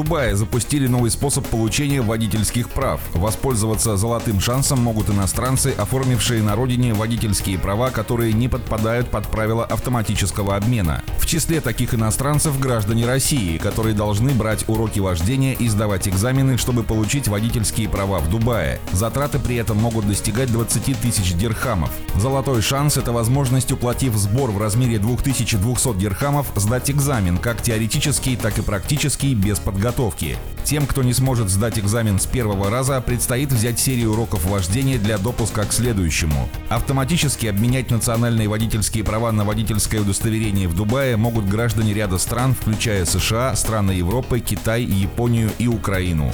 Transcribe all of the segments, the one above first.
Дубае запустили новый способ получения водительских прав. Воспользоваться золотым шансом могут иностранцы, оформившие на родине водительские права, которые не подпадают под правила автоматического обмена. В числе таких иностранцев граждане России, которые должны брать уроки вождения и сдавать экзамены, чтобы получить водительские права в Дубае. Затраты при этом могут достигать 20 тысяч дирхамов. Золотой шанс – это возможность, уплатив сбор в размере 2200 дирхамов, сдать экзамен, как теоретический, так и практический, без подготовки подготовки. Тем, кто не сможет сдать экзамен с первого раза, предстоит взять серию уроков вождения для допуска к следующему. Автоматически обменять национальные водительские права на водительское удостоверение в Дубае могут граждане ряда стран, включая США, страны Европы, Китай, Японию и Украину.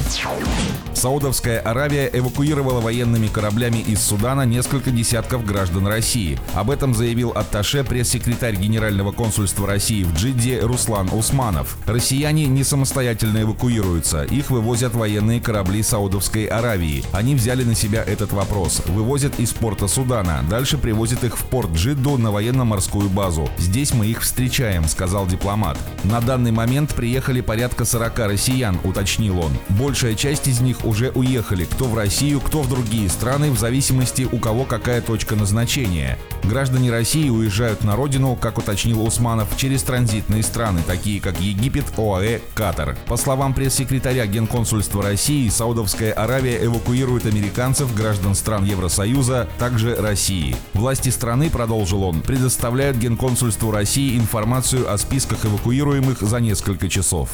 Саудовская Аравия эвакуировала военными кораблями из Судана несколько десятков граждан России. Об этом заявил атташе пресс-секретарь Генерального консульства России в Джидде Руслан Усманов. Россияне не самостоятельно эвакуируются, их вывозят военные корабли Саудовской Аравии. Они взяли на себя этот вопрос. Вывозят из порта Судана, дальше привозят их в порт Джидду на военно-морскую базу. Здесь мы их встречаем, сказал дипломат. На данный момент приехали порядка 40 россиян, уточнил он. Большая часть из них уже уехали, кто в Россию, кто в другие страны, в зависимости у кого какая точка назначения. Граждане России уезжают на родину, как уточнил Усманов, через транзитные страны, такие как Египет, ОАЭ, Катар. По словам пресс-секретаря Генконсульства России, Саудовская Аравия эвакуирует американцев, граждан стран Евросоюза, также России. Власти страны, продолжил он, предоставляют Генконсульству России информацию о списках эвакуируемых за несколько часов.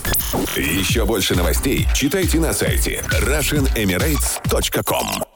Еще больше новостей читайте на сайте RussianEmirates.com